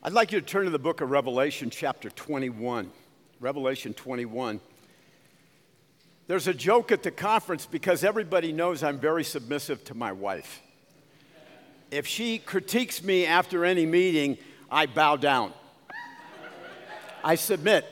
I'd like you to turn to the book of Revelation, chapter 21. Revelation 21. There's a joke at the conference because everybody knows I'm very submissive to my wife. If she critiques me after any meeting, I bow down. I submit.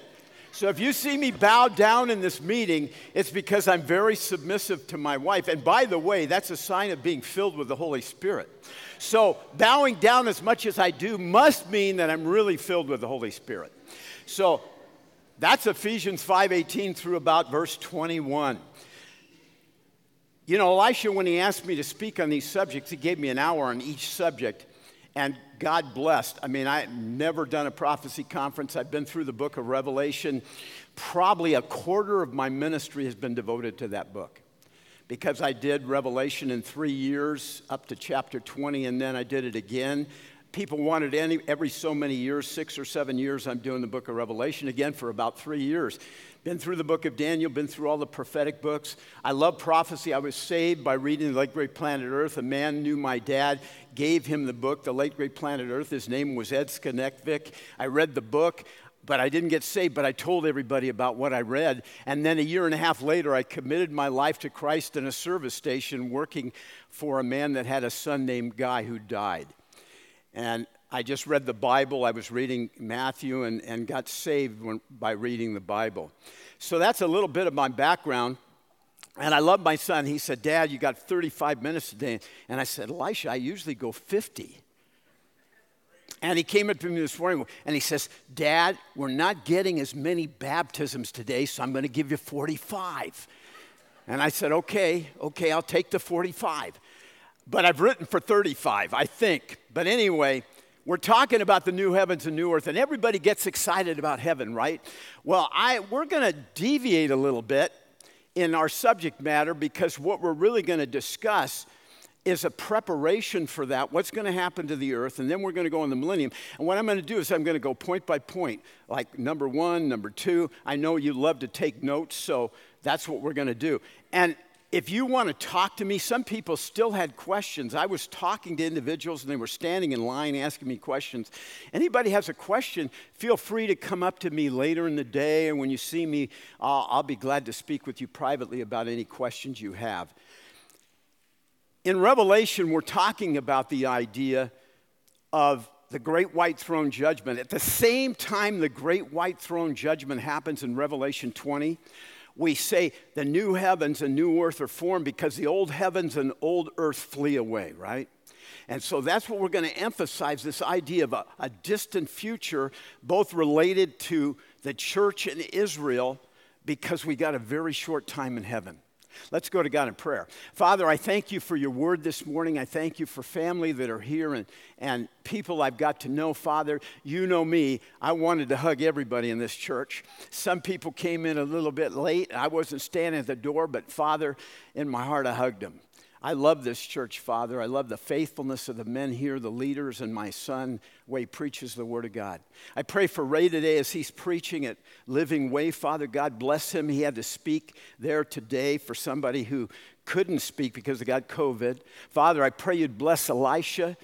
So if you see me bow down in this meeting, it's because I'm very submissive to my wife. And by the way, that's a sign of being filled with the Holy Spirit. So bowing down as much as I do must mean that I'm really filled with the Holy Spirit. So that's Ephesians 5:18 through about verse 21. You know, Elisha, when he asked me to speak on these subjects, he gave me an hour on each subject. And God blessed. I mean, I've never done a prophecy conference. I've been through the book of Revelation. Probably a quarter of my ministry has been devoted to that book because I did Revelation in three years up to chapter 20, and then I did it again. People wanted any, every so many years, six or seven years, I'm doing the book of Revelation again for about three years. Been through the book of Daniel, been through all the prophetic books. I love prophecy. I was saved by reading The Late Great Planet Earth. A man knew my dad, gave him the book, The Late Great Planet Earth. His name was Ed Skonekvik. I read the book but I didn't get saved, but I told everybody about what I read. And then a year and a half later, I committed my life to Christ in a service station working for a man that had a son named Guy who died. And I just read the Bible. I was reading Matthew and, and got saved when, by reading the Bible. So that's a little bit of my background. And I love my son. He said, Dad, you got 35 minutes today. And I said, Elisha, I usually go 50. And he came up to me this morning and he says, Dad, we're not getting as many baptisms today, so I'm going to give you 45. And I said, Okay, okay, I'll take the 45. But I've written for 35, I think. But anyway, we're talking about the new heavens and new earth, and everybody gets excited about heaven, right? Well, I, we're going to deviate a little bit in our subject matter because what we're really going to discuss is a preparation for that, what's going to happen to the earth, and then we're going to go on the millennium. And what I'm going to do is I'm going to go point by point, like number one, number two. I know you love to take notes, so that's what we're going to do. And if you want to talk to me, some people still had questions. I was talking to individuals and they were standing in line asking me questions. Anybody has a question, feel free to come up to me later in the day, and when you see me, I'll, I'll be glad to speak with you privately about any questions you have. In Revelation, we're talking about the idea of the great white throne judgment. At the same time, the great white throne judgment happens in Revelation 20 we say the new heavens and new earth are formed because the old heavens and old earth flee away, right? And so that's what we're going to emphasize this idea of a, a, distant future, both related to the church in Israel, because we got a very short time in heaven. Let's go to God in prayer. Father, I thank you for your word this morning. I thank you for family that are here and, and people I've got to know. Father, you know me. I wanted to hug everybody in this church. Some people came in a little bit late. I wasn't standing at the door, but Father, in my heart, I hugged them. I love this church, Father. I love the faithfulness of the men here, the leaders, and my son, way he preaches the Word of God. I pray for Ray today as he's preaching at Living Way. Father, God bless him. He had to speak there today for somebody who couldn't speak because they got COVID. Father, I pray you'd bless Elisha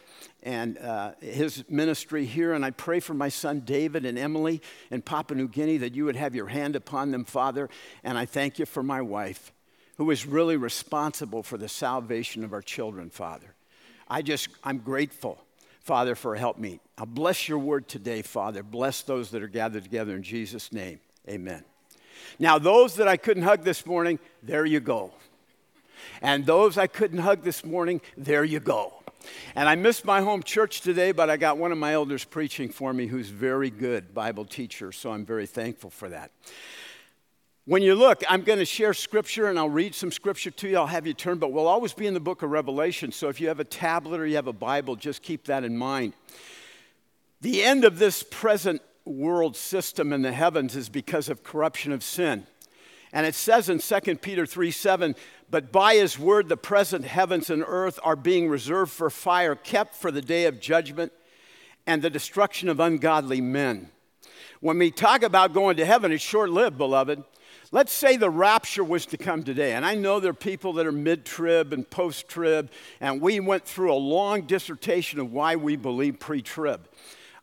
and uh, his ministry here. And I pray for my son David and Emily in Papua New Guinea that you would have your hand upon them, Father. And I thank you for my wife who is really responsible for the salvation of our children, Father. I just, I'm grateful, Father, for help me. I bless your word today, Father. Bless those that are gathered together in Jesus' name. Amen. Now, those that I couldn't hug this morning, there you go. And those I couldn't hug this morning, there you go. And I missed my home church today, but I got one of my elders preaching for me who's very good Bible teacher, so I'm very thankful for that. When you look, I'm going to share scripture and I'll read some scripture to you. I'll have you turn, but we'll always be in the book of Revelation. So if you have a tablet or you have a Bible, just keep that in mind. The end of this present world system in the heavens is because of corruption of sin. And it says in 2 Peter 3 7, but by his word, the present heavens and earth are being reserved for fire, kept for the day of judgment and the destruction of ungodly men. When we talk about going to heaven, it's short lived, beloved. Let's say the rapture was to come today, and I know there are people that are mid trib and post trib, and we went through a long dissertation of why we believe pre trib.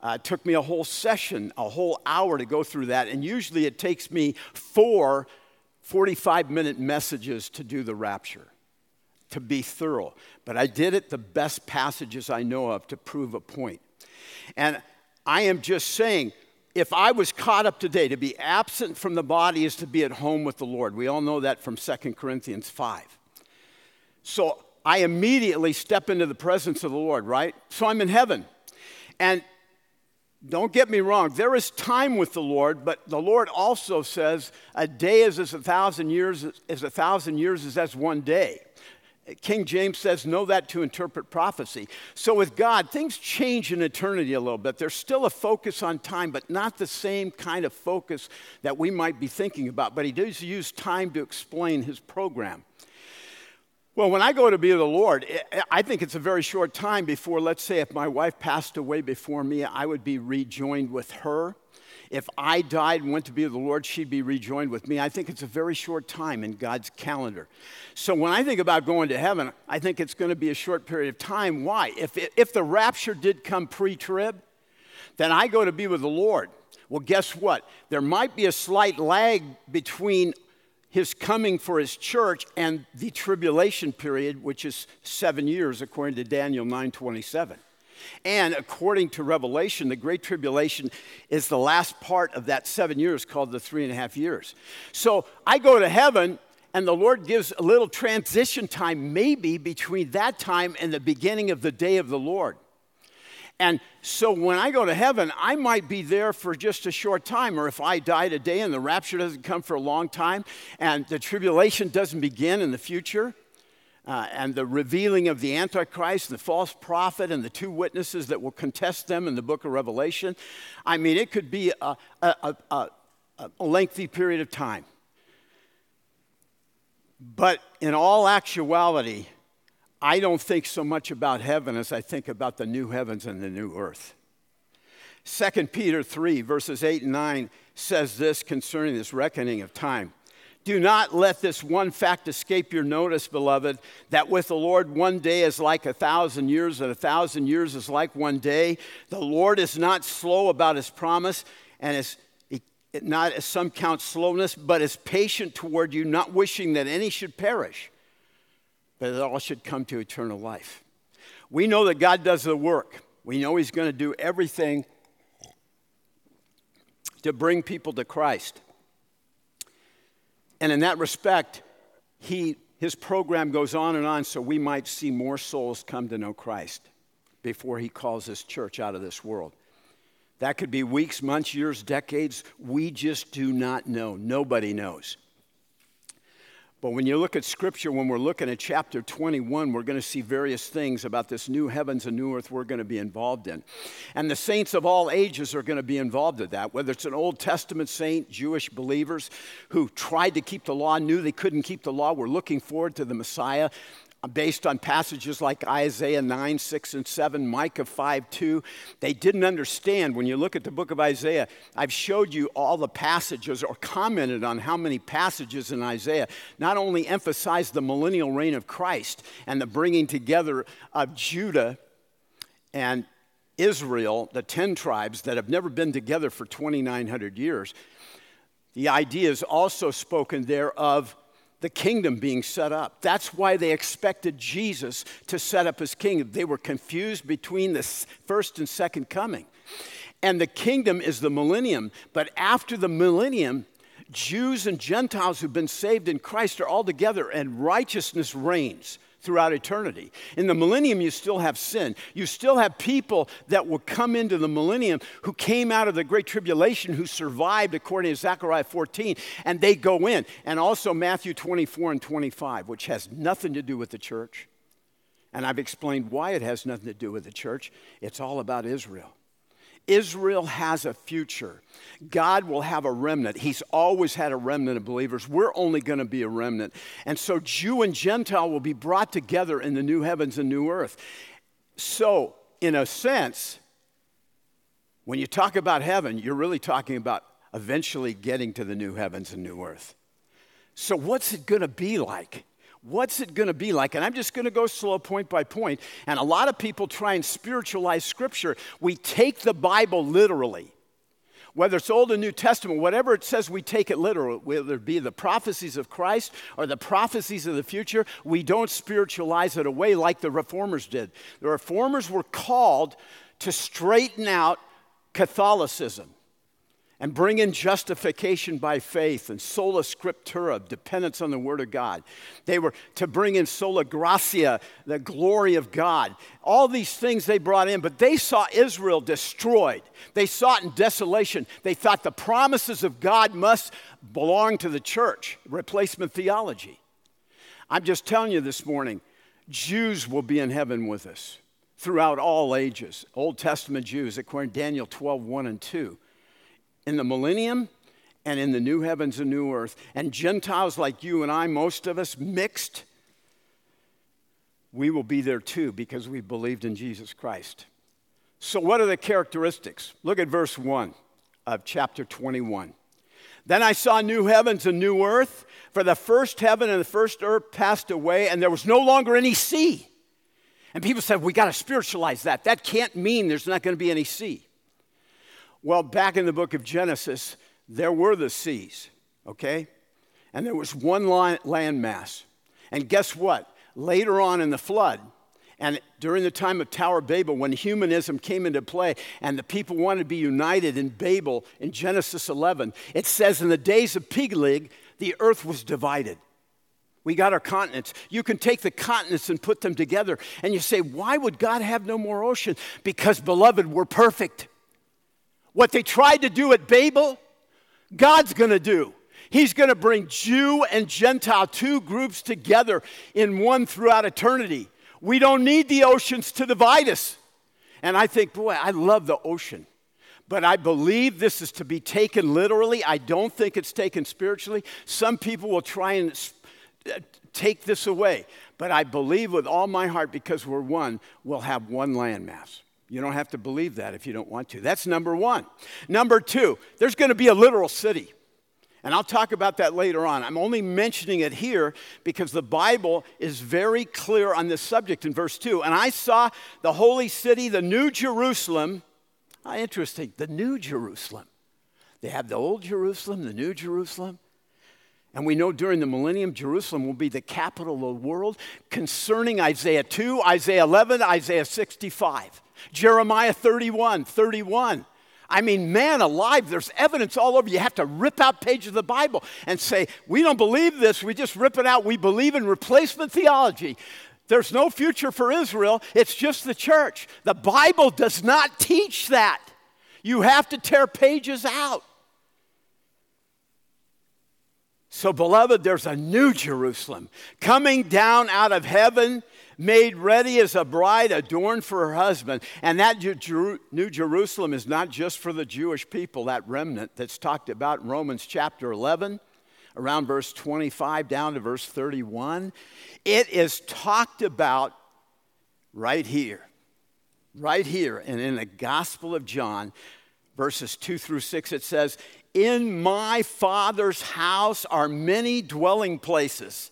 Uh, it took me a whole session, a whole hour to go through that, and usually it takes me four 45 minute messages to do the rapture, to be thorough. But I did it the best passages I know of to prove a point. And I am just saying, if I was caught up today, to be absent from the body is to be at home with the Lord. We all know that from 2 Corinthians 5. So I immediately step into the presence of the Lord, right? So I'm in heaven. And don't get me wrong, there is time with the Lord, but the Lord also says a day is as a thousand years, as a thousand years is as one day. King James says, know that to interpret prophecy. So with God, things change in eternity a little bit. There's still a focus on time, but not the same kind of focus that we might be thinking about. But he does use time to explain his program. Well, when I go to be with the Lord, I think it's a very short time before, let's say, if my wife passed away before me, I would be rejoined with her. If I died and went to be with the Lord, she'd be rejoined with me. I think it's a very short time in God's calendar. So when I think about going to heaven, I think it's going to be a short period of time. Why? If, if the rapture did come pre trib, then I go to be with the Lord. Well, guess what? There might be a slight lag between his coming for his church and the tribulation period, which is seven years, according to Daniel 927. And according to Revelation, the Great Tribulation is the last part of that seven years called the three and a half years. So I go to heaven, and the Lord gives a little transition time, maybe between that time and the beginning of the day of the Lord. And so when I go to heaven, I might be there for just a short time. Or if I die today and the rapture doesn't come for a long time and the tribulation doesn't begin in the future, uh, and the revealing of the Antichrist, the false prophet, and the two witnesses that will contest them in the book of Revelation. I mean, it could be a, a, a, a lengthy period of time. But in all actuality, I don't think so much about heaven as I think about the new heavens and the new earth. 2 Peter 3, verses 8 and 9 says this concerning this reckoning of time. Do not let this one fact escape your notice, beloved, that with the Lord one day is like a thousand years, and a thousand years is like one day. The Lord is not slow about his promise, and is not as some count slowness, but is patient toward you, not wishing that any should perish, but that all should come to eternal life. We know that God does the work. We know He's going to do everything to bring people to Christ. And in that respect, he, his program goes on and on so we might see more souls come to know Christ before he calls his church out of this world. That could be weeks, months, years, decades. We just do not know. Nobody knows. But when you look at Scripture, when we're looking at chapter 21, we're going to see various things about this new heavens and new earth we're going to be involved in. And the saints of all ages are going to be involved in that, whether it's an Old Testament saint, Jewish believers who tried to keep the law, knew they couldn't keep the law, were looking forward to the Messiah, based on passages like Isaiah 9, 6, and 7, Micah 5, 2. They didn't understand. When you look at the book of Isaiah, I've showed you all the passages or commented on how many passages in Isaiah not only emphasize the millennial reign of Christ and the bringing together of Judah and Israel, the 10 tribes that have never been together for 2,900 years. The idea is also spoken there of the kingdom being set up. That's why they expected Jesus to set up his kingdom. They were confused between the first and second coming. And the kingdom is the millennium, but after the millennium, Jews and Gentiles who've been saved in Christ are all together and righteousness reigns throughout eternity. In the millennium, you still have sin. You still have people that will come into the millennium who came out of the Great Tribulation, who survived according to Zechariah 14, and they go in. And also Matthew 24 and 25, which has nothing to do with the church. And I've explained why it has nothing to do with the church. It's all about Israel. Israel has a future. God will have a remnant. He's always had a remnant of believers. We're only going to be a remnant. And so Jew and Gentile will be brought together in the new heavens and new earth. So, in a sense, when you talk about heaven, you're really talking about eventually getting to the new heavens and new earth. So, what's it going to be like? What's it going to be like? And I'm just going to go slow point by point. And a lot of people try and spiritualize Scripture. We take the Bible literally. Whether it's Old or New Testament, whatever it says, we take it literal. Whether it be the prophecies of Christ or the prophecies of the future, we don't spiritualize it away like the reformers did. The reformers were called to straighten out Catholicism and bring in justification by faith and sola scriptura, dependence on the Word of God. They were to bring in sola gratia, the glory of God. All these things they brought in, but they saw Israel destroyed. They saw it in desolation. They thought the promises of God must belong to the church, replacement theology. I'm just telling you this morning, Jews will be in heaven with us throughout all ages. Old Testament Jews, according to Daniel 12, 1 and 2 in the millennium and in the new heavens and new earth. And Gentiles like you and I, most of us, mixed, we will be there too because we believed in Jesus Christ. So, what are the characteristics? Look at verse 1 of chapter 21. Then I saw new heavens and new earth, for the first heaven and the first earth passed away, and there was no longer any sea. And people said, We got to spiritualize that. That can't mean there's not going to be any sea. Well, back in the book of Genesis, there were the seas, okay? And there was one landmass. And guess what? Later on in the flood, and during the time of Tower Babel, when humanism came into play and the people wanted to be united in Babel in Genesis 11, it says, In the days of Peleg, the earth was divided. We got our continents. You can take the continents and put them together. And you say, Why would God have no more ocean? Because, beloved, we're perfect. What they tried to do at Babel, God's going to do. He's going to bring Jew and Gentile, two groups together in one throughout eternity. We don't need the oceans to divide us. And I think, boy, I love the ocean. But I believe this is to be taken literally. I don't think it's taken spiritually. Some people will try and uh, take this away. But I believe with all my heart, because we're one, we'll have one landmass. You don't have to believe that if you don't want to. That's number one. Number two, there's going to be a literal city. And I'll talk about that later on. I'm only mentioning it here because the Bible is very clear on this subject in verse 2. And I saw the holy city, the new Jerusalem. Ah, interesting, the new Jerusalem. They have the old Jerusalem, the new Jerusalem. And we know during the millennium, Jerusalem will be the capital of the world concerning Isaiah 2, Isaiah 11, Isaiah 65. Jeremiah 31, 31. I mean, man alive, there's evidence all over. You have to rip out pages of the Bible and say, we don't believe this, we just rip it out. We believe in replacement theology. There's no future for Israel, it's just the church. The Bible does not teach that. You have to tear pages out. So, beloved, there's a new Jerusalem coming down out of heaven made ready as a bride adorned for her husband. And that New Jerusalem is not just for the Jewish people, that remnant that's talked about in Romans chapter 11, around verse 25 down to verse 31. It is talked about right here, right here. And in the Gospel of John, verses 2 through 6, it says, In my Father's house are many dwelling places.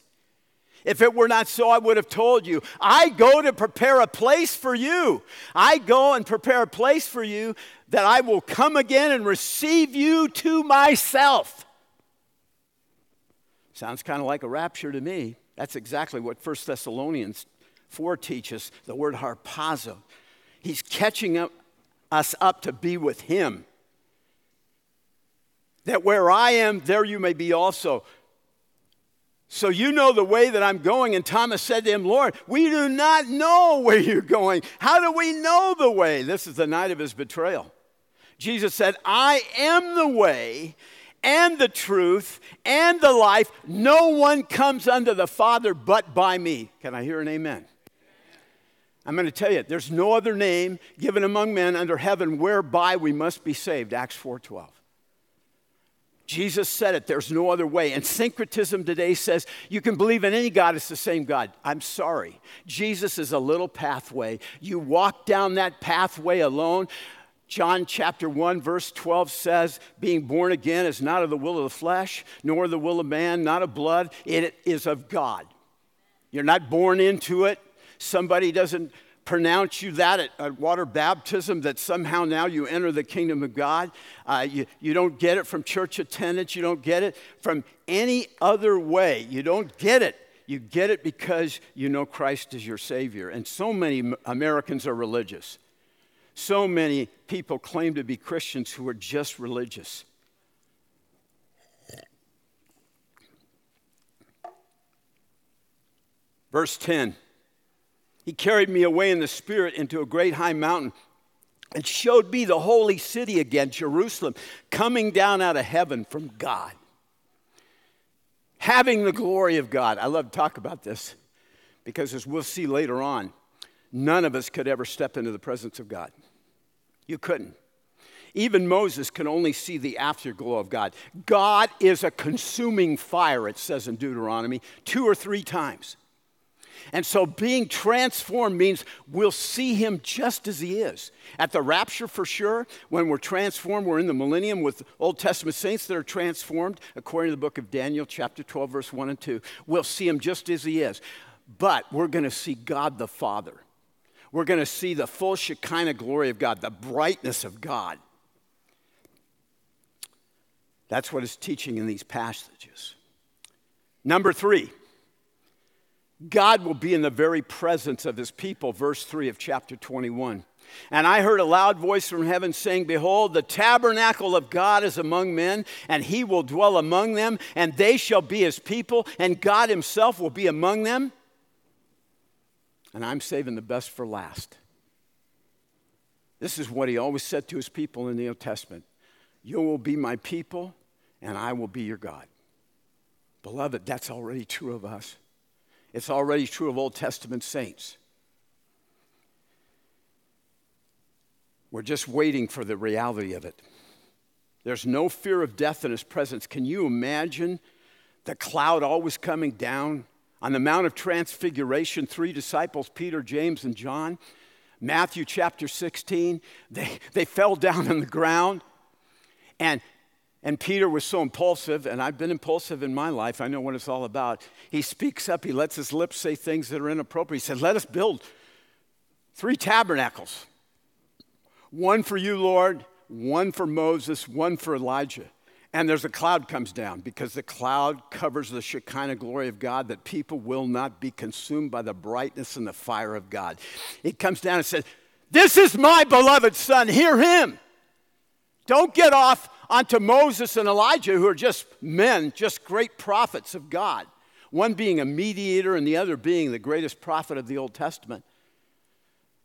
If it were not so, I would have told you. I go to prepare a place for you. I go and prepare a place for you that I will come again and receive you to myself. Sounds kind of like a rapture to me. That's exactly what 1 Thessalonians 4 teaches the word harpazo. He's catching up, us up to be with him. That where I am, there you may be also. So you know the way that I'm going. And Thomas said to him, Lord, we do not know where you're going. How do we know the way? This is the night of his betrayal. Jesus said, I am the way and the truth and the life. No one comes unto the Father but by me. Can I hear an amen? I'm going to tell you, there's no other name given among men under heaven whereby we must be saved. Acts 4:12. Jesus said it, there's no other way. And syncretism today says you can believe in any God, it's the same God. I'm sorry. Jesus is a little pathway. You walk down that pathway alone. John chapter 1, verse 12 says, Being born again is not of the will of the flesh, nor the will of man, not of blood, it is of God. You're not born into it. Somebody doesn't pronounce you that at, at water baptism, that somehow now you enter the kingdom of God. Uh, you, you don't get it from church attendance. You don't get it from any other way. You don't get it. You get it because you know Christ is your Savior. And so many Americans are religious. So many people claim to be Christians who are just religious. Verse 10 He carried me away in the Spirit into a great high mountain and showed me the holy city again, Jerusalem, coming down out of heaven from God, having the glory of God. I love to talk about this because, as we'll see later on, none of us could ever step into the presence of God. You couldn't. Even Moses can only see the afterglow of God. God is a consuming fire, it says in Deuteronomy, two or three times. And so being transformed means we'll see him just as he is. At the rapture, for sure, when we're transformed, we're in the millennium with Old Testament saints that are transformed, according to the book of Daniel, chapter 12, verse 1 and 2. We'll see him just as he is. But we're going to see God the Father. We're going to see the full Shekinah glory of God, the brightness of God. That's what it's teaching in these passages. Number three, God will be in the very presence of his people, verse 3 of chapter 21. And I heard a loud voice from heaven saying, Behold, the tabernacle of God is among men, and he will dwell among them, and they shall be his people, and God himself will be among them. And I'm saving the best for last. This is what he always said to his people in the Old Testament You will be my people, and I will be your God. Beloved, that's already true of us. It's already true of Old Testament saints. We're just waiting for the reality of it. There's no fear of death in his presence. Can you imagine the cloud always coming down? On the Mount of Transfiguration, three disciples, Peter, James, and John, Matthew chapter 16, they, they fell down on the ground. And and Peter was so impulsive, and I've been impulsive in my life. I know what it's all about. He speaks up, he lets his lips say things that are inappropriate. He said, Let us build three tabernacles one for you, Lord, one for Moses, one for Elijah. And there's a cloud comes down because the cloud covers the Shekinah glory of God that people will not be consumed by the brightness and the fire of God. It comes down and says, This is my beloved son, hear him. Don't get off onto Moses and Elijah, who are just men, just great prophets of God. One being a mediator and the other being the greatest prophet of the Old Testament.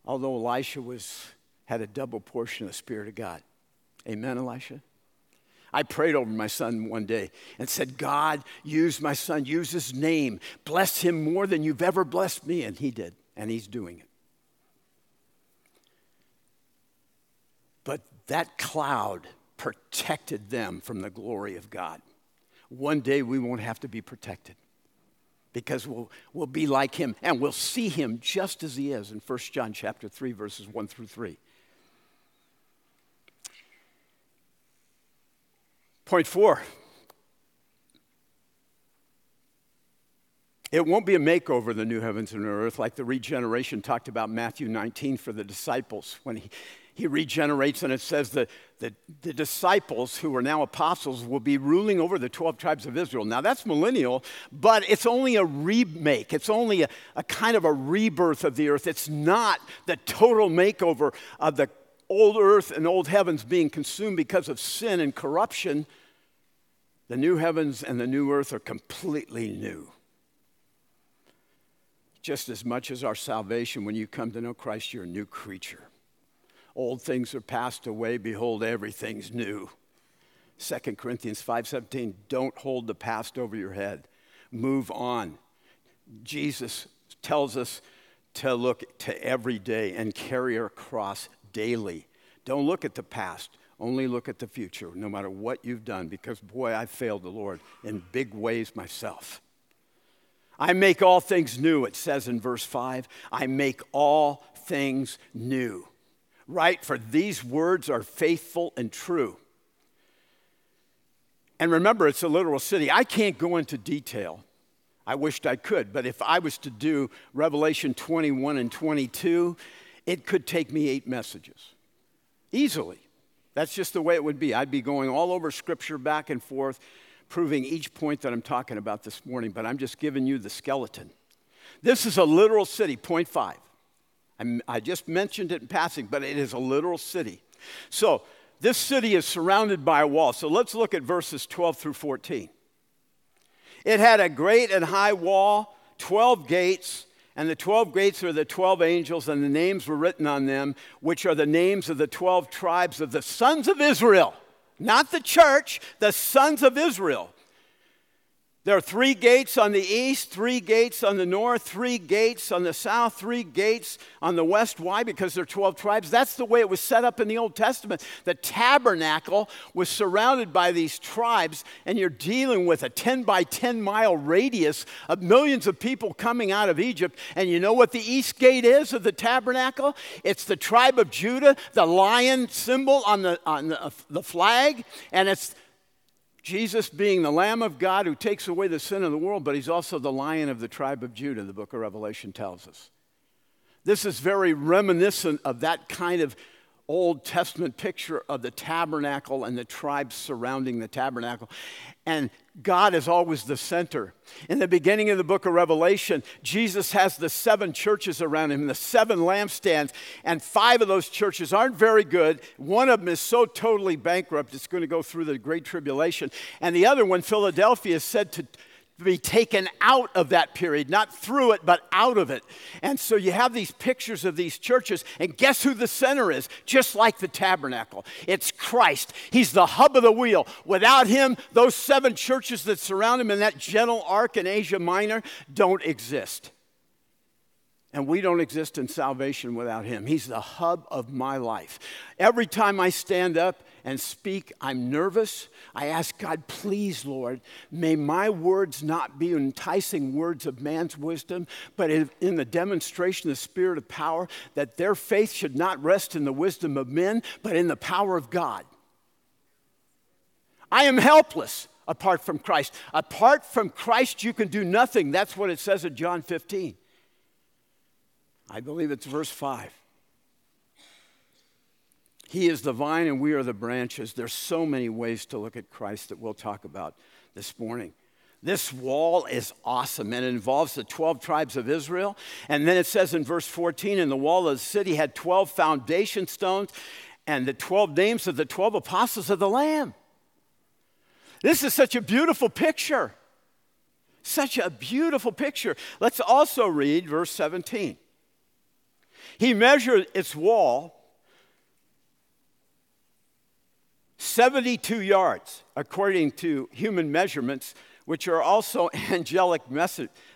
Although Elisha was, had a double portion of the Spirit of God. Amen, Elisha? I prayed over my son one day and said, God, use my son, use his name, bless him more than you've ever blessed me. And he did, and he's doing it. But that cloud protected them from the glory of God. One day we won't have to be protected because we'll, we'll be like him and we'll see him just as he is in 1 John chapter 3 verses 1 through 3. Point 4. It won't be a makeover, of the new heavens and earth, like the regeneration talked about Matthew 19 for the disciples when he, he regenerates, and it says that the, the disciples who are now apostles will be ruling over the 12 tribes of Israel. Now, that's millennial, but it's only a remake. It's only a, a kind of a rebirth of the earth. It's not the total makeover of the old earth and old heavens being consumed because of sin and corruption. The new heavens and the new earth are completely new. Just as much as our salvation, when you come to know Christ, you're a new creature. Old things are passed away, behold, everything's new. 2 Corinthians 5:17, don't hold the past over your head. Move on. Jesus tells us to look to every day and carry our cross daily. Don't look at the past, only look at the future, no matter what you've done, because boy, I failed the Lord in big ways myself. I make all things new, it says in verse 5. I make all things new right? For these words are faithful and true. And remember, it's a literal city. I can't go into detail I wished I could, but if I was to do Revelation 21 and 22, it could take me eight messages easily. That's just the way it would be. I'd be going all over Scripture back and forth, proving each point that I'm talking about this morning, but I'm just giving you the skeleton. This is a literal city, point five. I just mentioned it in passing, but it is a literal city. So, this city is surrounded by a wall. So, let's look at verses 12 through 14. It had a great and high wall, 12 gates, and the 12 gates are the 12 angels, and the names were written on them, which are the names of the 12 tribes of the sons of Israel. Not the church, the sons of Israel. There are three gates on the east, three gates on the north, three gates on the south, three gates on the west. Why? Because there are 12 tribes. That's the way it was set up in the Old Testament. The tabernacle was surrounded by these tribes, and you're dealing with a 10 by 10 mile radius of millions of people coming out of Egypt. And you know what the east gate is of the tabernacle? It's the tribe of Judah, the lion symbol on the, on the, the flag, and it's Jesus being the Lamb of God who takes away the sin of the world, but he's also the lion of the tribe of Judah, the book of Revelation tells us. This is very reminiscent of that kind of Old Testament picture of the tabernacle and the tribes surrounding the tabernacle. And God is always the center. In the beginning of the book of Revelation, Jesus has the seven churches around him, the seven lampstands, and five of those churches aren't very good. One of them is so totally bankrupt, it's going to go through the Great Tribulation. And the other one, Philadelphia, is said to be taken out of that period, not through it, but out of it. And so you have these pictures of these churches, and guess who the center is? Just like the tabernacle. It's Christ. He's the hub of the wheel. Without him, those seven churches that surround him in that gentle arc in Asia Minor don't exist. And we don't exist in salvation without him. He's the hub of my life. Every time I stand up and speak, I'm nervous. I ask God, please, Lord, may my words not be enticing words of man's wisdom, but in the demonstration of the spirit of power, that their faith should not rest in the wisdom of men, but in the power of God. I am helpless apart from Christ. Apart from Christ, you can do nothing. That's what it says in John 15. I believe it's verse 5. He is the vine and we are the branches. There's so many ways to look at Christ that we'll talk about this morning. This wall is awesome and it involves the 12 tribes of Israel. And then it says in verse 14, and the wall of the city had 12 foundation stones and the 12 names of the 12 apostles of the Lamb. This is such a beautiful picture. Such a beautiful picture. Let's also read verse 17. He measured its wall 72 yards, according to human measurements, which are also angelic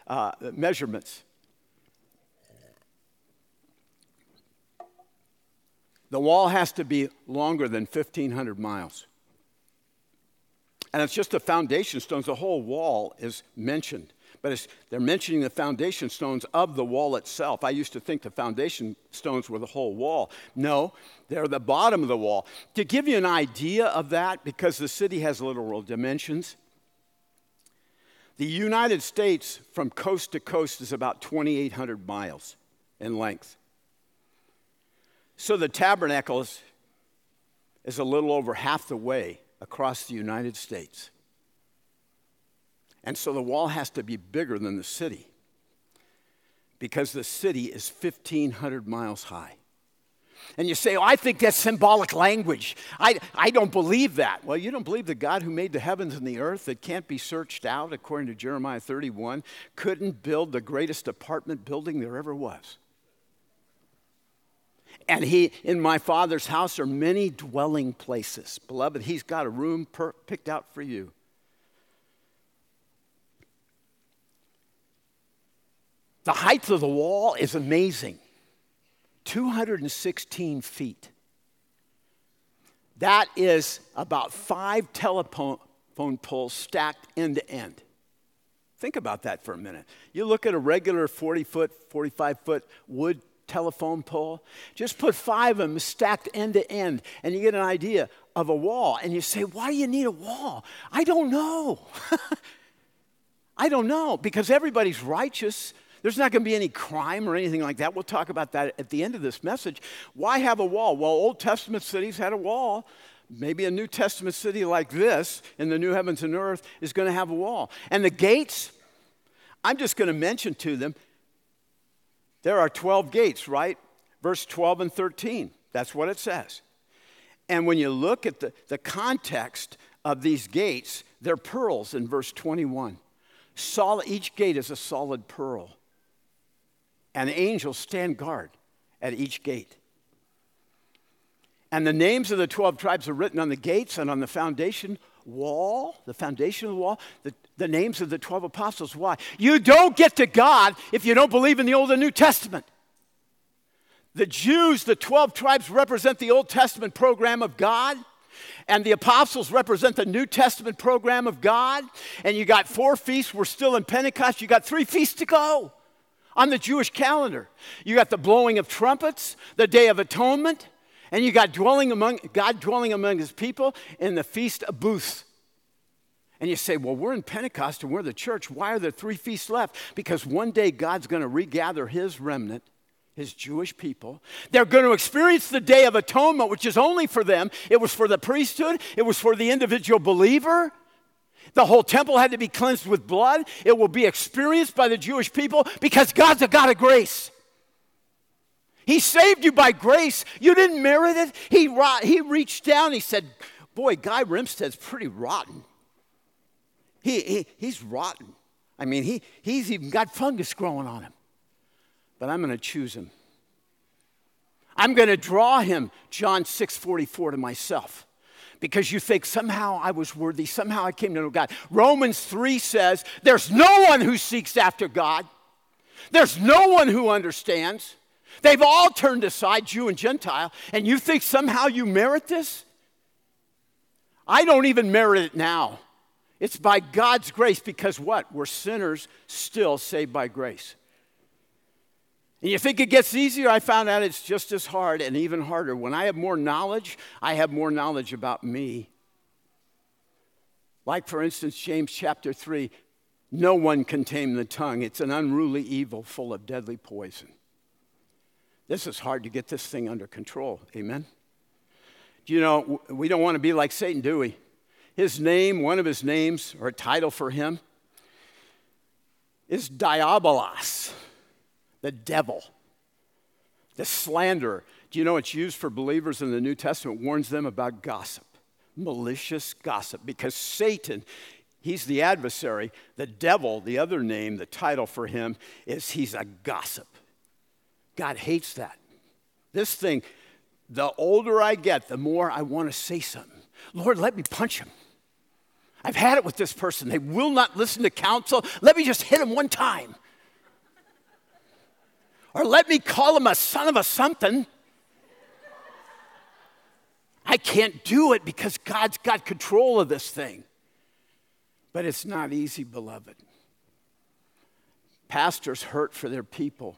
uh, measurements. The wall has to be longer than 1,500 miles. And it's just the foundation stones, the whole wall is mentioned but they're mentioning the foundation stones of the wall itself. I used to think the foundation stones were the whole wall. No, they're the bottom of the wall. To give you an idea of that, because the city has literal dimensions, the United States from coast to coast is about 2,800 miles in length. So the tabernacle is, is a little over half the way across the United States. And so the wall has to be bigger than the city because the city is 1,500 miles high. And you say, oh, I think that's symbolic language. I, I don't believe that. Well, you don't believe the God who made the heavens and the earth that can't be searched out, according to Jeremiah 31, couldn't build the greatest apartment building there ever was. And he, in my father's house are many dwelling places. Beloved, he's got a room per, picked out for you. The height of the wall is amazing 216 feet. That is about five telephone poles stacked end to end. Think about that for a minute. You look at a regular 40 foot, 45 foot wood telephone pole, just put five of them stacked end to end, and you get an idea of a wall. And you say, Why do you need a wall? I don't know. I don't know because everybody's righteous. There's not going to be any crime or anything like that. We'll talk about that at the end of this message. Why have a wall? Well, Old Testament cities had a wall. Maybe a New Testament city like this in the new heavens and earth is going to have a wall. And the gates, I'm just going to mention to them, there are 12 gates, right? Verse 12 and 13. That's what it says. And when you look at the, the context of these gates, they're pearls in verse 21. Solid, each gate is a solid pearl. And angels stand guard at each gate. And the names of the 12 tribes are written on the gates and on the foundation wall, the foundation of the wall, the, the names of the 12 apostles. Why? You don't get to God if you don't believe in the Old and New Testament. The Jews, the 12 tribes, represent the Old Testament program of God. And the apostles represent the New Testament program of God. And you got four feasts. We're still in Pentecost. You got three feasts to go on the Jewish calendar. You got the blowing of trumpets, the Day of Atonement, and you got dwelling among, God dwelling among his people in the Feast of Booths. And you say, well, we're in Pentecost and we're the church. Why are there three feasts left? Because one day God's going to regather his remnant, his Jewish people. They're going to experience the Day of Atonement, which is only for them. It was for the priesthood, it was for the individual believer. The whole temple had to be cleansed with blood. It will be experienced by the Jewish people because God's a God of grace. He saved you by grace. You didn't merit it. He, he reached down. He said, Boy, Guy Rimstead's pretty rotten. He, he, he's rotten. I mean, he, he's even got fungus growing on him. But I'm going to choose him. I'm going to draw him, John 6 44, to myself because you think somehow I was worthy, somehow I came to know God. Romans 3 says, There's no one who seeks after God, there's no one who understands. They've all turned aside, Jew and Gentile, and you think somehow you merit this? I don't even merit it now. It's by God's grace because what? We're sinners still saved by grace. And you think it gets easier? I found out it's just as hard and even harder. When I have more knowledge, I have more knowledge about me. Like, for instance, James chapter 3 no one can tame the tongue, it's an unruly evil full of deadly poison. This is hard to get this thing under control. Amen? Do you know, we don't want to be like Satan, do we? His name, one of his names, or a title for him, is Diabolos, the devil, the slanderer. Do you know it's used for believers in the New Testament? Warns them about gossip, malicious gossip, because Satan, he's the adversary. The devil, the other name, the title for him, is he's a gossip. God hates that. This thing, the older I get, the more I want to say something. Lord, let me punch him. I've had it with this person. They will not listen to counsel. Let me just hit him one time. Or let me call him a son of a something. I can't do it because God's got control of this thing. But it's not easy, beloved. Pastors hurt for their people.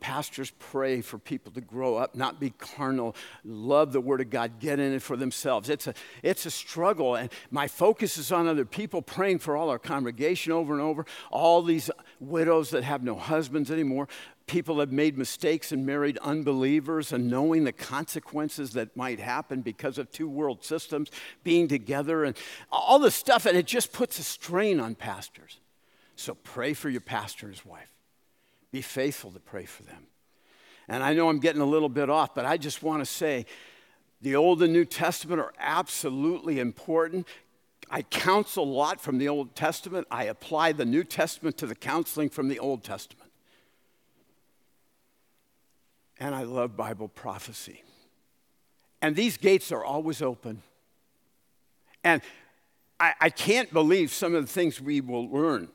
Pastors pray for people to grow up, not be carnal, love the Word of God, get in it for themselves. It's a, it's a struggle, and my focus is on other people, praying for all our congregation over and over, all these widows that have no husbands anymore, people have made mistakes and married unbelievers, and knowing the consequences that might happen because of two world systems being together, and all this stuff, and it just puts a strain on pastors. So pray for your pastor and his wife. Be faithful to pray for them. And I know I'm getting a little bit off, but I just want to say the Old and New Testament are absolutely important. I counsel a lot from the Old Testament. I apply the New Testament to the counseling from the Old Testament. And I love Bible prophecy. And these gates are always open. And I, I can't believe some of the things we will learn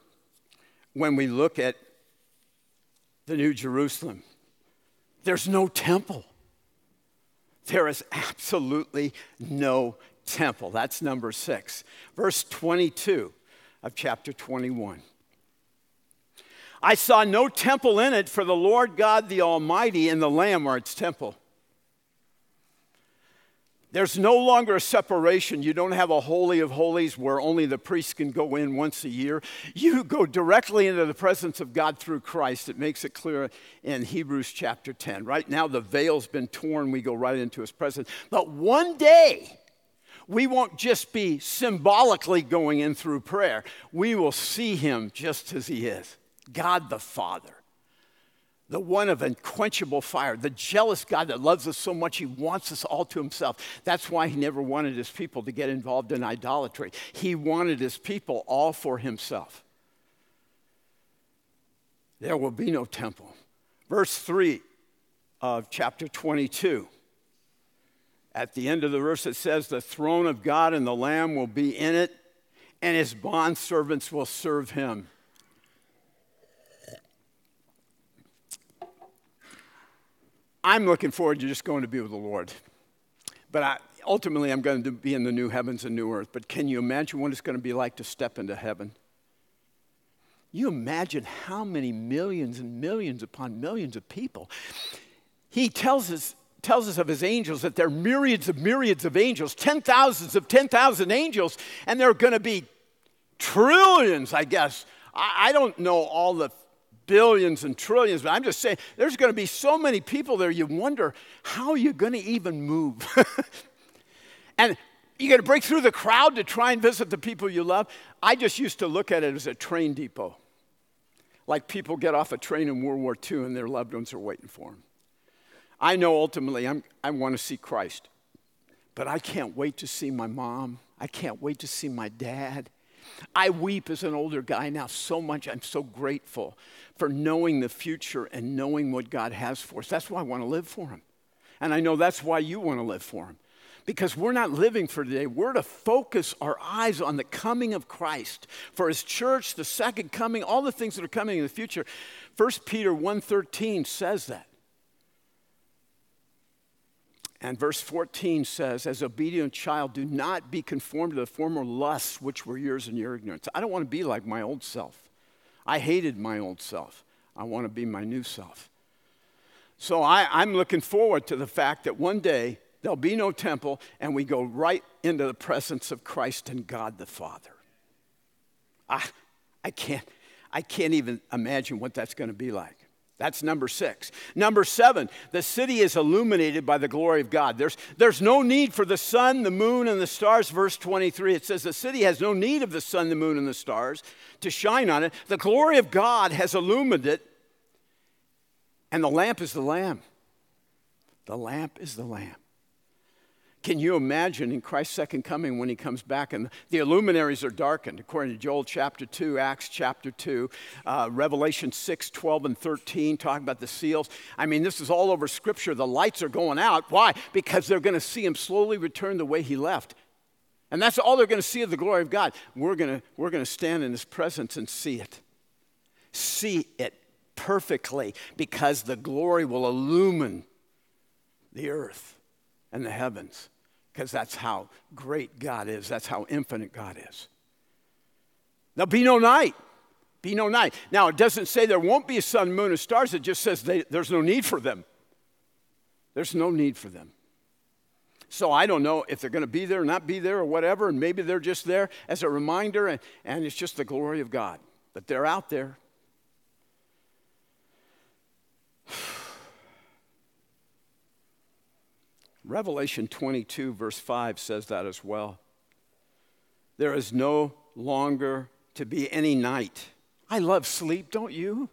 when we look at the New Jerusalem. There's no temple. There is absolutely no temple. That's number six. Verse 22 of chapter 21. I saw no temple in it, for the Lord God the Almighty and the Lamb are its temple. There's no longer a separation. You don't have a holy of holies where only the priest can go in once a year. You go directly into the presence of God through Christ. It makes it clear in Hebrews chapter 10. Right now, the veil's been torn. We go right into his presence. But one day, we won't just be symbolically going in through prayer, we will see him just as he is God the Father the one of unquenchable fire, the jealous God that loves us so much, he wants us all to himself. That's why he never wanted his people to get involved in idolatry. He wanted his people all for himself. There will be no temple. Verse 3 of chapter 22. At the end of the verse, it says, The throne of God and the Lamb will be in it, and his bondservants will serve him. I'm looking forward to just going to be with the Lord. But I, ultimately, I'm going to be in the new heavens and new earth. But can you imagine what it's going to be like to step into heaven? You imagine how many millions and millions upon millions of people. He tells us, tells us of his angels that there are myriads of myriads of angels, ten thousands of 10,000 angels, and there are going to be trillions, I guess. I, I don't know all the billions and trillions, but I'm just saying there's going to be so many people there, you wonder how you're going to even move. and you're going to break through the crowd to try and visit the people you love. I just used to look at it as a train depot. Like people get off a train in World War II and their loved ones are waiting for them. I know ultimately I'm, I want to see Christ, but I can't wait to see my mom. I can't wait to see my dad. I weep as an older guy now so much. I'm so grateful for knowing the future and knowing what God has for us. That's why I want to live for Him. And I know that's why you want to live for Him. Because we're not living for today. We're to focus our eyes on the coming of Christ, for His church, the second coming, all the things that are coming in the future. 1 Peter 1.13 says that. And verse 14 says, As obedient child, do not be conformed to the former lusts which were yours in your ignorance. I don't want to be like my old self. I hated my old self. I want to be my new self. So I, am looking forward to the fact that one day there'll be no temple and we go right into the presence of Christ and God the Father. I, I, can't, I can't even imagine what that's going to be like. That's number six. Number seven, the city is illuminated by the glory of God. There's, there's no need for the sun, the moon, and the stars. Verse 23, it says, The city has no need of the sun, the moon, and the stars to shine on it. The glory of God has illumined it, and the lamp is the Lamb. The lamp is the Lamb. Can you imagine in Christ's second coming when he comes back and the luminaries are darkened, according to Joel chapter 2, Acts chapter 2, uh, Revelation 6, 12, and 13, talking about the seals? I mean, this is all over Scripture. The lights are going out. Why? Because they're going to see him slowly return the way he left. And that's all they're going to see of the glory of God. We're going we're going to stand in his presence and see it. See it perfectly because the glory will illumine the earth and the heavens because that's how great God is. That's how infinite God is. There'll be no night. Be no night. Now, it doesn't say there won't be a sun, moon, and stars. It just says they, there's no need for them. There's no need for them. So I don't know if they're going to be there or not be there or whatever, and maybe they're just there as a reminder, and, and it's just the glory of God. But they're out there. Revelation 22, verse 5 says that as well. There is no longer to be any night. I love sleep, don't you?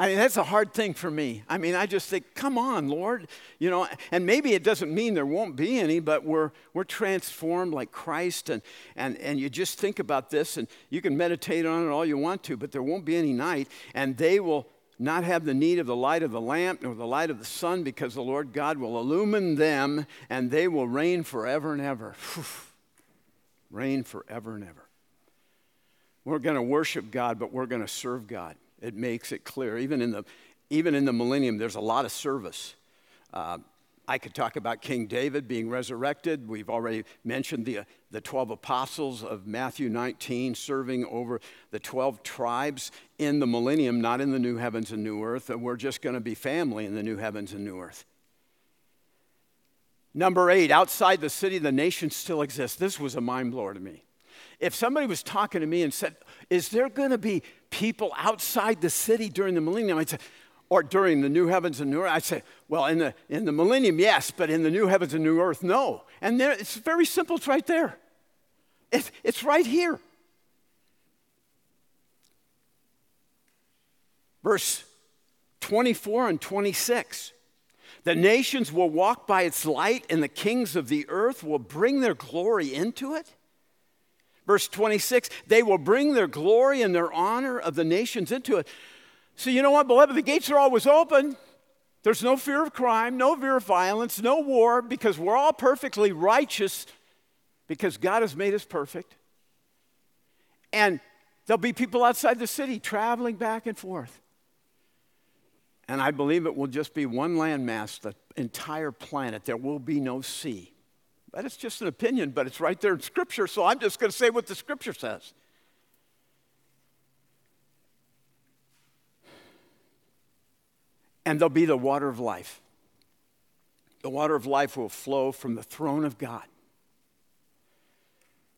I mean, that's a hard thing for me. I mean, I just think, come on, Lord. You know, and maybe it doesn't mean there won't be any, but we're, we're transformed like Christ. And, and, and you just think about this, and you can meditate on it all you want to, but there won't be any night. And they will not have the need of the light of the lamp nor the light of the sun, because the Lord God will illumine them and they will reign forever and ever. reign forever and ever. We're going to worship God, but we're going to serve God. It makes it clear. Even in the, even in the millennium, there's a lot of service. Uh, I could talk about King David being resurrected. We've already mentioned the, uh, the 12 apostles of Matthew 19 serving over the 12 tribes in the millennium, not in the new heavens and new earth. And we're just going to be family in the new heavens and new earth. Number eight, outside the city, the nation still exists. This was a mind blower to me. If somebody was talking to me and said, Is there going to be people outside the city during the millennium? I'd say, or during the new heavens and new earth, I'd say, well, in the, in the millennium, yes, but in the new heavens and new earth, no. And there, it's very simple, it's right there. It's, it's right here. Verse 24 and 26. The nations will walk by its light, and the kings of the earth will bring their glory into it. Verse 26 they will bring their glory and their honor of the nations into it. So, you know what, beloved? The gates are always open. There's no fear of crime, no fear of violence, no war, because we're all perfectly righteous because God has made us perfect. And there'll be people outside the city traveling back and forth. And I believe it will just be one landmass, the entire planet. There will be no sea. But it's just an opinion, but it's right there in Scripture, so I'm just going to say what the Scripture says. And there'll be the water of life. The water of life will flow from the throne of God.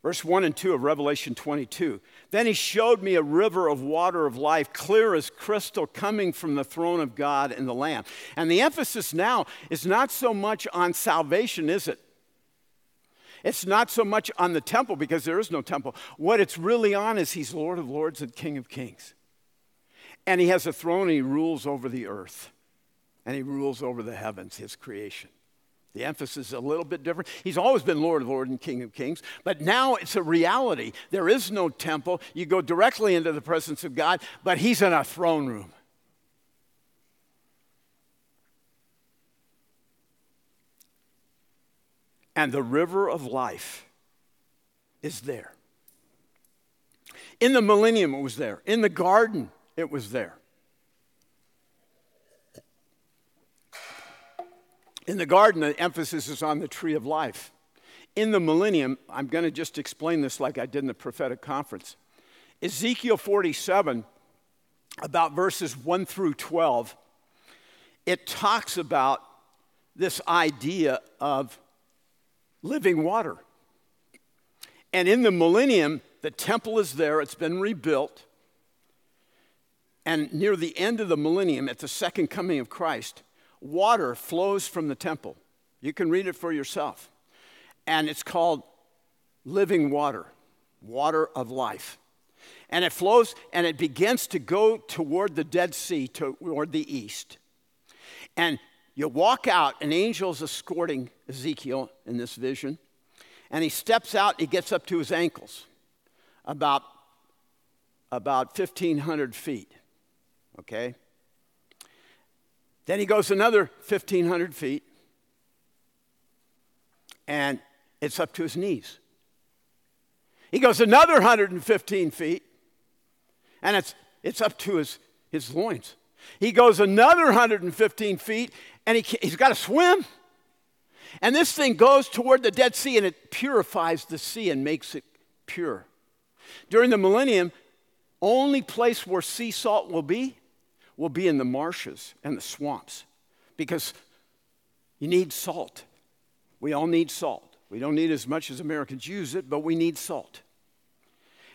Verse 1 and 2 of Revelation 22. Then he showed me a river of water of life, clear as crystal, coming from the throne of God and the Lamb. And the emphasis now is not so much on salvation, is it? It's not so much on the temple because there is no temple. What it's really on is he's Lord of Lords and King of Kings. And he has a throne and he rules over the earth and he rules over the heavens, his creation. The emphasis is a little bit different. He's always been Lord of Lords and King of Kings, but now it's a reality. There is no temple. You go directly into the presence of God, but he's in a throne room. And the river of life is there. In the millennium, it was there. In the garden, it was there. In the garden, the emphasis is on the tree of life. In the millennium, I'm going to just explain this like I did in the prophetic conference. Ezekiel 47, about verses 1 through 12, it talks about this idea of living water. And in the millennium, the temple is there, it's been rebuilt. And near the end of the millennium, at the second coming of Christ, water flows from the temple. You can read it for yourself. And it's called living water, water of life. And it flows and it begins to go toward the Dead Sea, toward the east. And you walk out, an angel's escorting Ezekiel in this vision. And he steps out, he gets up to his ankles, about, about 1,500 feet. Okay? Then he goes another 1,500 feet, and it's up to his knees. He goes another 115 feet, and it's, it's up to his, his loins. He goes another 115 feet, and he, he's got to swim. And this thing goes toward the Dead Sea, and it purifies the sea and makes it pure. During the millennium, only place where sea salt will be will be in the marshes and the swamps because you need salt. We all need salt. We don't need as much as Americans use it, but we need salt.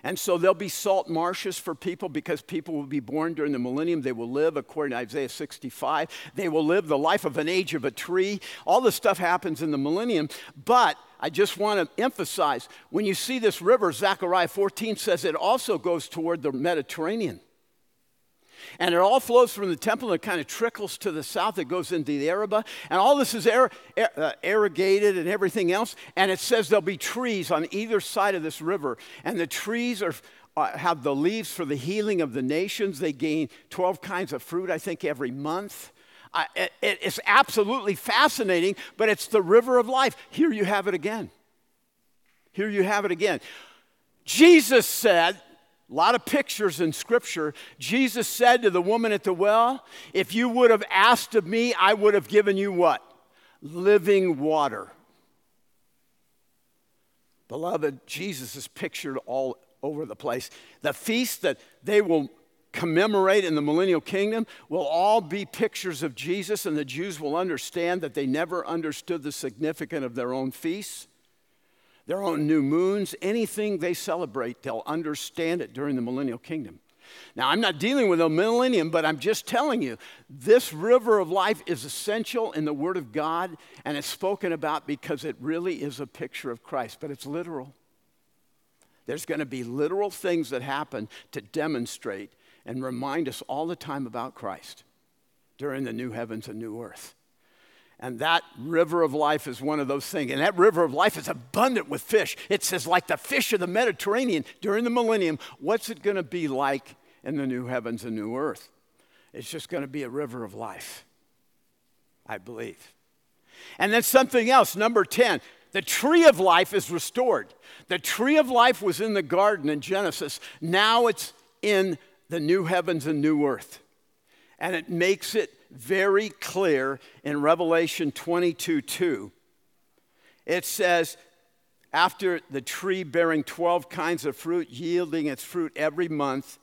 And so there'll be salt marshes for people because people will be born during the millennium. They will live, according to Isaiah 65. They will live the life of an age of a tree. All this stuff happens in the millennium. But I just want to emphasize when you see this river, Zechariah 14 says it also goes toward the Mediterranean. And it all flows from the temple and it kind of trickles to the south. It goes into the Arabah. And all this is air, uh, irrigated and everything else. And it says there'll be trees on either side of this river. And the trees are, uh, have the leaves for the healing of the nations. They gain 12 kinds of fruit, I think, every month. It's absolutely fascinating, but it's the river of life. Here you have it again. Here you have it again. Jesus said, a lot of pictures in Scripture. Jesus said to the woman at the well, If you would have asked of me, I would have given you what? Living water. Beloved, Jesus is pictured all over the place. The feast that they will commemorate in the millennial kingdom will all be pictures of Jesus, and the Jews will understand that they never understood the significance of their own feasts, their own new moons, anything they celebrate, they'll understand it during the millennial kingdom. Now, I'm not dealing with a millennium, but I'm just telling you this river of life is essential in the Word of God, and it's spoken about because it really is a picture of Christ, but it's literal. There's going to be literal things that happen to demonstrate and remind us all the time about Christ during the new heavens and new earth. And that river of life is one of those things. And that river of life is abundant with fish. It says, like the fish of the Mediterranean during the millennium, what's it going to be like in the new heavens and new earth? It's just going to be a river of life, I believe. And then something else, number 10, the tree of life is restored. The tree of life was in the garden in Genesis. Now it's in the new heavens and new earth. And it makes it very clear in Revelation 22 2. It says, after the tree bearing 12 kinds of fruit, yielding its fruit every month,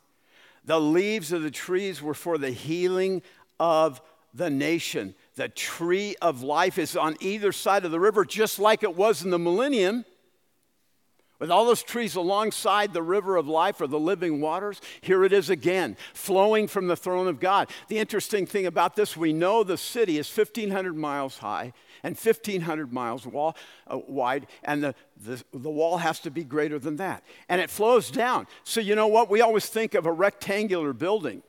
the leaves of the trees were for the healing of the nation. The tree of life is on either side of the river, just like it was in the millennium. With all those trees alongside the river of life or the living waters, here it is again, flowing from the throne of God. The interesting thing about this, we know the city is 1,500 miles high and 1,500 miles wall, uh, wide, and the, the, the wall has to be greater than that. And it flows down. So, you know what? We always think of a rectangular building.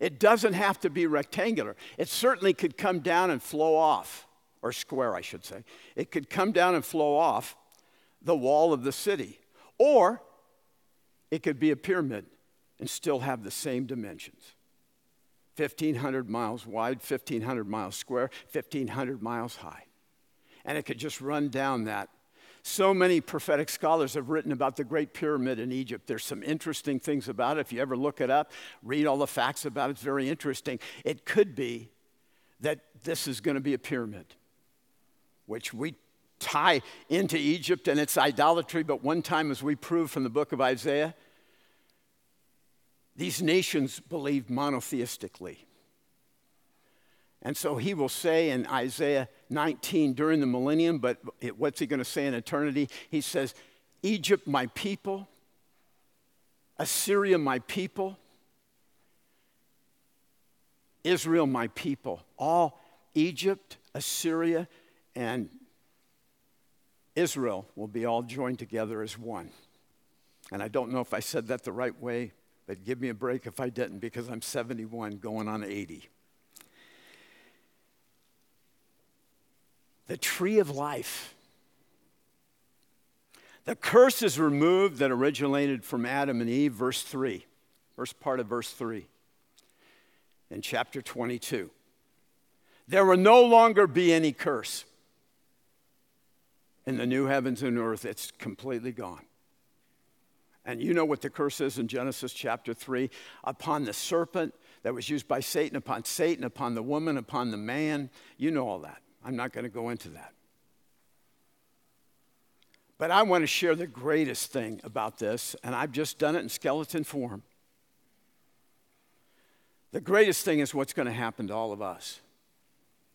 It doesn't have to be rectangular, it certainly could come down and flow off, or square, I should say. It could come down and flow off the wall of the city. Or it could be a pyramid and still have the same dimensions 1,500 miles wide, 1,500 miles square, 1,500 miles high. And it could just run down that. So many prophetic scholars have written about the Great Pyramid in Egypt. There's some interesting things about it. If you ever look it up, read all the facts about it, it's very interesting. It could be that this is going to be a pyramid, which we tie into Egypt and its idolatry, but one time, as we prove from the book of Isaiah, these nations believed monotheistically. And so he will say in Isaiah 19 during the millennium, but what's he going to say in eternity? He says, Egypt, my people, Assyria, my people, Israel, my people. All Egypt, Assyria, and Israel will be all joined together as one. And I don't know if I said that the right way, but give me a break if I didn't because I'm 71 going on 80. The tree of life. The curse is removed that originated from Adam and Eve, verse 3, first part of verse 3 in chapter 22. There will no longer be any curse in the new heavens and earth, it's completely gone. And you know what the curse is in Genesis chapter 3 upon the serpent that was used by Satan, upon Satan, upon the woman, upon the man. You know all that. I'm not going to go into that. But I want to share the greatest thing about this, and I've just done it in skeleton form. The greatest thing is what's going to happen to all of us.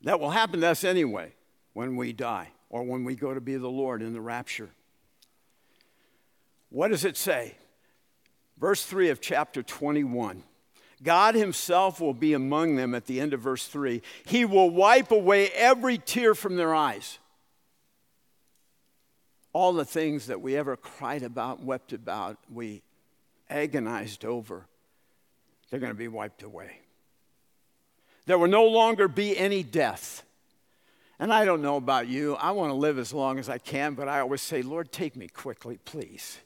That will happen to us anyway when we die or when we go to be the Lord in the rapture. What does it say? Verse 3 of chapter 21. God Himself will be among them at the end of verse 3. He will wipe away every tear from their eyes. All the things that we ever cried about, wept about, we agonized over, they're going to be wiped away. There will no longer be any death. And I don't know about you, I want to live as long as I can, but I always say, Lord, take me quickly, please.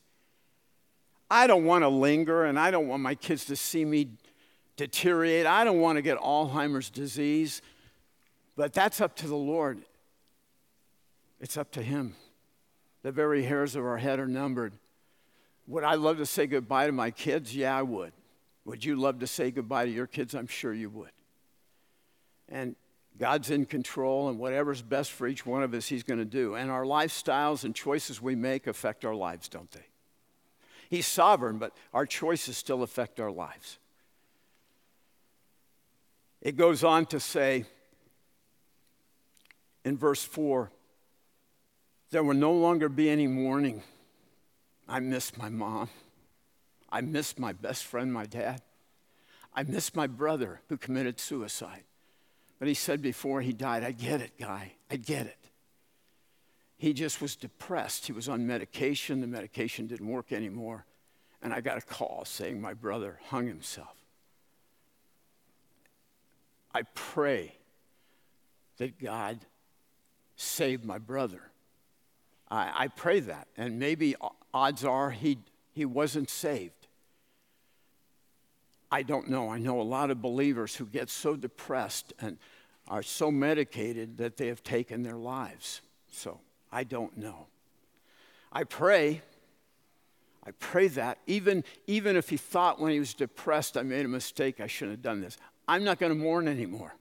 I don't want to linger, and I don't want my kids to see me deteriorate. I don't want to get Alzheimer's disease, but that's up to the Lord. It's up to Him. The very hairs of our head are numbered. Would I love to say goodbye to my kids? Yeah, I would. Would you love to say goodbye to your kids? I'm sure you would. And God's in control, and whatever's best for each one of us, He's going to do. And our lifestyles and choices we make affect our lives, don't they? He's sovereign, but our choices still affect our lives. It goes on to say in verse 4 there will no longer be any mourning. I miss my mom. I miss my best friend, my dad. I miss my brother who committed suicide. But he said before he died, I get it, guy. I get it. He just was depressed. He was on medication. The medication didn't work anymore. And I got a call saying my brother hung himself. I pray that God saved my brother. I, I pray that. And maybe odds are he, he wasn't saved. I don't know. I know a lot of believers who get so depressed and are so medicated that they have taken their lives. So I don't know. I pray. I pray that even, even if he thought when he was depressed, I made a mistake, I shouldn't have done this. I'm not going to mourn anymore.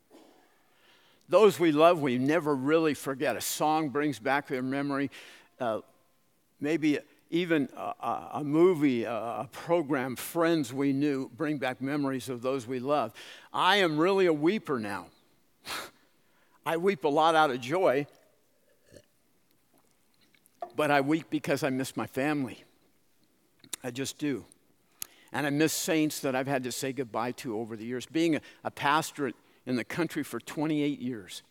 Those we love, we never really forget. A song brings back their memory. Uh, maybe even a, a movie, a, a, program, friends we knew bring back memories of those we love. I am really a weeper now. I weep a lot out of joy, but I weep because I miss my family. I just do. And I miss saints that I've had to say goodbye to over the years. Being a, a pastor in the country for 28 years,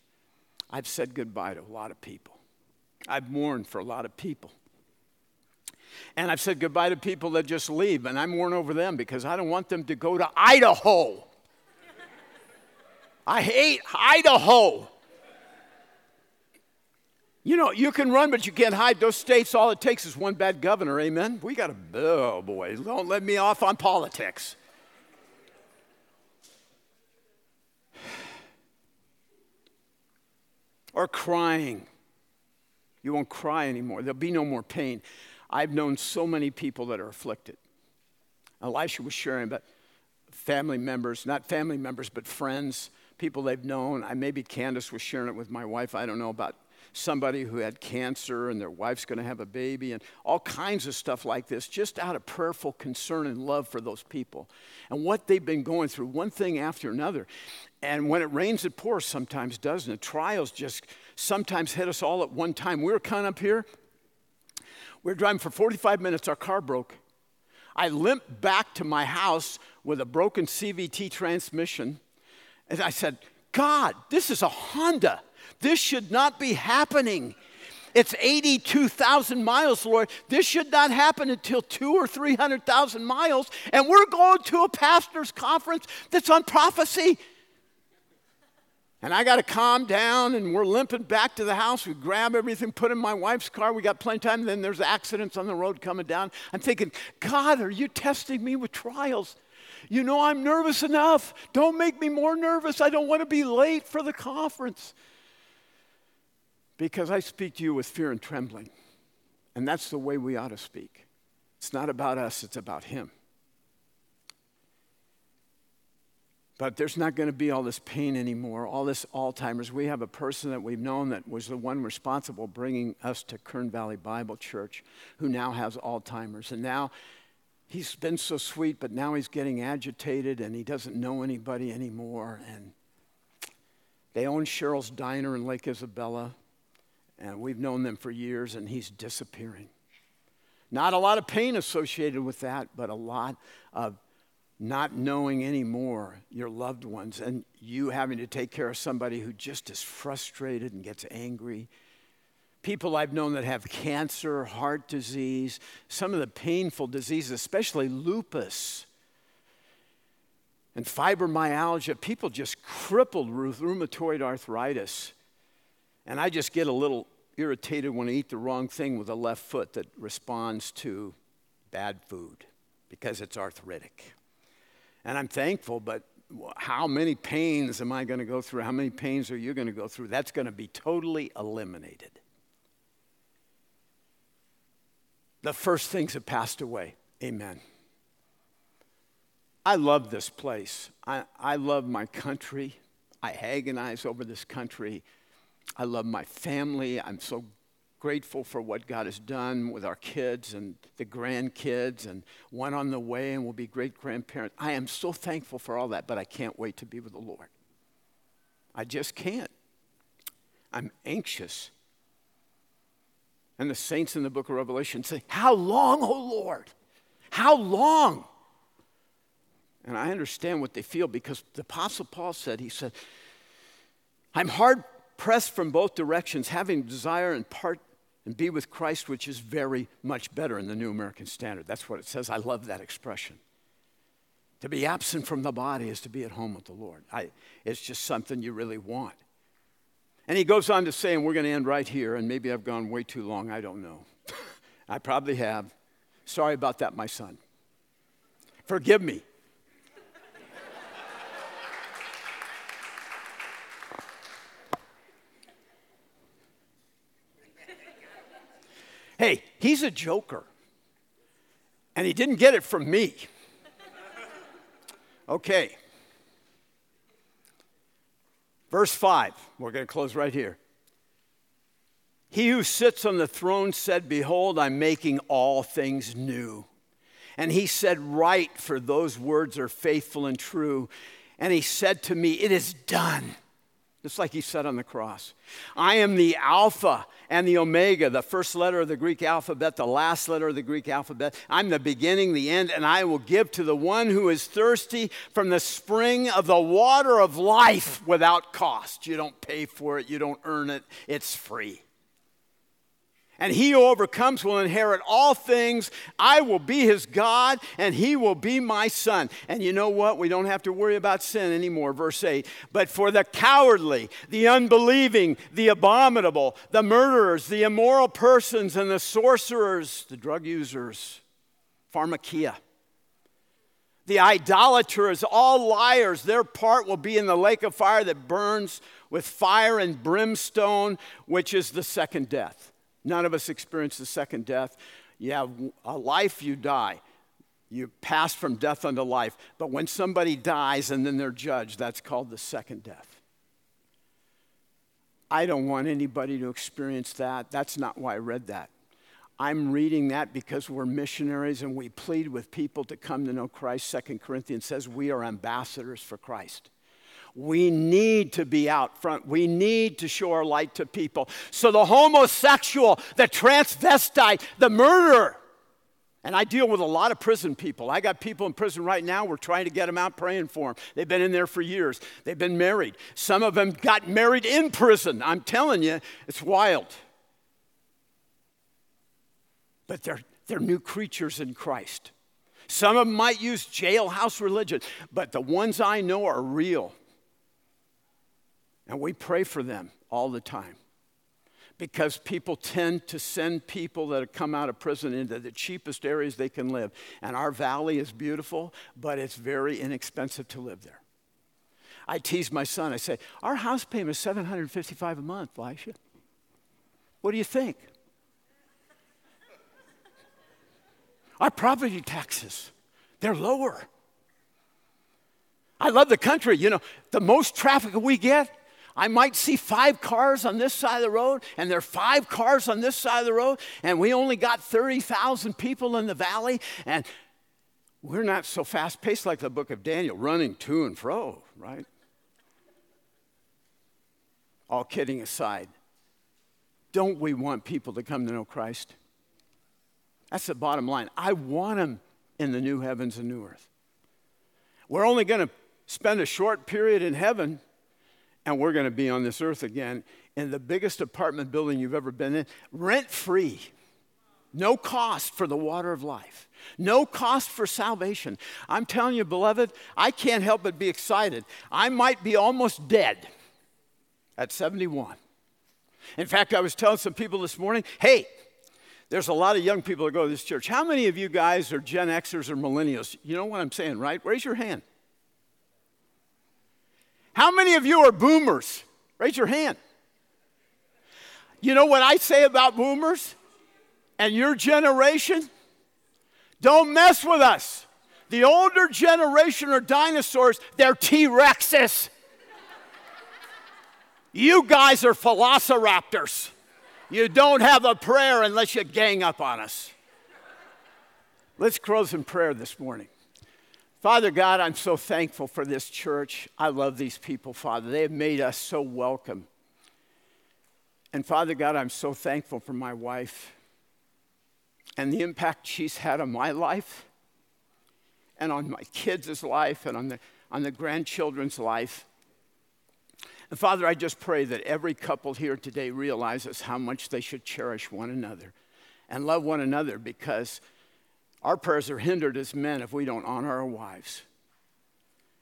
I've said goodbye to a lot of people. I've mourned for a lot of people. And I've said goodbye to people that just leave, and I mourn over them because I don't want them to go to Idaho. I hate Idaho. You know, you can run, but you can't hide. Those states, all it takes is one bad governor. Amen. We got to, oh boy, don't let me off on politics. or crying. You won't cry anymore. There'll be no more pain. I've known so many people that are afflicted. Elisha was sharing about family members, not family members, but friends, people they've known. I maybe Candace was sharing it with my wife. I don't know about somebody who had cancer and their wife's going to have a baby and all kinds of stuff like this, just out of prayerful concern and love for those people and what they've been going through, one thing after another. And when it rains, it pours sometimes, doesn't it? Trials just sometimes hit us all at one time. We were coming up here, we were driving for 45 minutes, our car broke. I limped back to my house with a broken CVT transmission. And I said, God, this is a Honda. This should not be happening. It's 82,000 miles, Lord. This should not happen until two or 300,000 miles. And we're going to a pastor's conference that's on prophecy. And I got to calm down, and we're limping back to the house. We grab everything, put in my wife's car. We got plenty of time. Then there's accidents on the road coming down. I'm thinking, God, are you testing me with trials? You know, I'm nervous enough. Don't make me more nervous. I don't want to be late for the conference because I speak to you with fear and trembling. And that's the way we ought to speak. It's not about us, it's about Him. But there's not going to be all this pain anymore, all this Alzheimer's. We have a person that we've known that was the one responsible bringing us to Kern Valley Bible Church who now has Alzheimer's. And now he's been so sweet, but now he's getting agitated and he doesn't know anybody anymore. And they own Cheryl's Diner in Lake Isabella. And we've known them for years, and he's disappearing. Not a lot of pain associated with that, but a lot of not knowing anymore your loved ones and you having to take care of somebody who just is frustrated and gets angry. People I've known that have cancer, heart disease, some of the painful diseases, especially lupus and fibromyalgia, people just crippled with rheumatoid arthritis. And I just get a little irritated when I eat the wrong thing with a left foot that responds to bad food because it's arthritic. And I'm thankful, but how many pains am I going to go through? How many pains are you going to go through? That's going to be totally eliminated. The first things have passed away. Amen. I love this place. I, I love my country. I agonize over this country. I love my family. I'm so grateful for what God has done with our kids and the grandkids, and one on the way, and we'll be great grandparents. I am so thankful for all that, but I can't wait to be with the Lord. I just can't. I'm anxious. And the saints in the book of Revelation say, How long, O Lord? How long? And I understand what they feel because the Apostle Paul said, He said, I'm hard pressed from both directions, having desire and part and be with Christ, which is very much better in the New American Standard. That's what it says. I love that expression. To be absent from the body is to be at home with the Lord. I, it's just something you really want. And he goes on to say, and we're going to end right here, and maybe I've gone way too long, I don't know. I probably have. Sorry about that, my son. Forgive me. Hey, he's a joker. And he didn't get it from me. Okay. Verse 5, we're going to close right here. He who sits on the throne said, Behold, I'm making all things new. And he said, Write, for those words are faithful and true. And he said to me, It is done. Just like he said on the cross. I am the Alpha and the Omega, the first letter of the Greek alphabet, the last letter of the Greek alphabet. I'm the beginning, the end, and I will give to the one who is thirsty from the spring of the water of life without cost. You don't pay for it, you don't earn it, it's free. And he who overcomes will inherit all things. I will be his God, and he will be my son. And you know what? We don't have to worry about sin anymore. Verse 8. But for the cowardly, the unbelieving, the abominable, the murderers, the immoral persons, and the sorcerers, the drug users, pharmakeia, the idolaters, all liars, their part will be in the lake of fire that burns with fire and brimstone, which is the second death. None of us experience the second death. You have a life, you die. You pass from death unto life. But when somebody dies and then they're judged, that's called the second death. I don't want anybody to experience that. That's not why I read that. I'm reading that because we're missionaries and we plead with people to come to know Christ. Second Corinthians says we are ambassadors for Christ. We need to be out front. We need to show our light to people. So the homosexual, the transvestite, the murderer, and I deal with a lot of prison people. I got people in prison right now. We're trying to get them out, praying for them. They've been in there for years. They've been married. Some of them got married in prison. I'm telling you, it's wild. But they're, they're new creatures in Christ. Some of them might use jailhouse religion, but the ones I know are real. And we pray for them all the time because people tend to send people that have come out of prison into the cheapest areas they can live. And our valley is beautiful, but it's very inexpensive to live there. I tease my son, I say, Our house payment is 755 a month, Elisha. What do you think? Our property taxes, they're lower. I love the country. You know, the most traffic we get I might see five cars on this side of the road, and there are five cars on this side of the road, and we only got 30,000 people in the valley, and we're not so fast paced like the book of Daniel, running to and fro, right? All kidding aside, don't we want people to come to know Christ? That's the bottom line. I want them in the new heavens and new earth. We're only going to spend a short period in heaven and we're going to be on this earth again in the biggest apartment building you've ever been in, rent free. No cost for the water of life. No cost for salvation. I'm telling you, beloved, I can't help but be excited. I might be almost dead at 71. In fact, I was telling some people this morning hey, there's a lot of young people that go to this church. How many of you guys are Gen Xers or millennials? You know what I'm saying, right? Raise your hand. How many of you are boomers? Raise your hand. You know what I say about boomers and your generation? Don't mess with us. The older generation are dinosaurs, they're T Rexes. You guys are velociraptors. You don't have a prayer unless you gang up on us. Let's close in prayer this morning. Father God, I'm so thankful for this church. I love these people, Father. They have made us so welcome. And Father God, I'm so thankful for my wife and the impact she's had on my life and on my kids' life and on the, on the grandchildren's life. And Father, I just pray that every couple here today realizes how much they should cherish one another and love one another because our prayers are hindered as men if we don't honor our wives.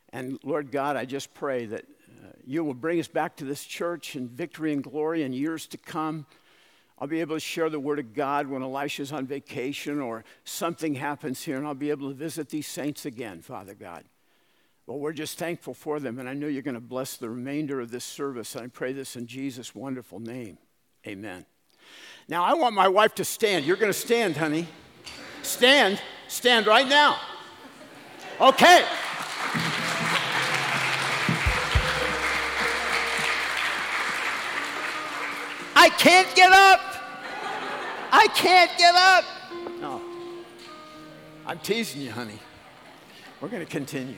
And Lord God, I just pray that uh, you will bring us back to this church in victory and glory in years to come. I'll be able to share the word of God when Elisha's on vacation or something happens here, and I'll be able to visit these saints again, Father God. Well, we're just thankful for them, and I know you're going to bless the remainder of this service. And I pray this in Jesus' wonderful name. Amen. Now, I want my wife to stand. You're going to stand, honey. Stand. Stand right now. Okay. I can't get up. I can't get up. No. I'm teasing you, honey. We're going to continue.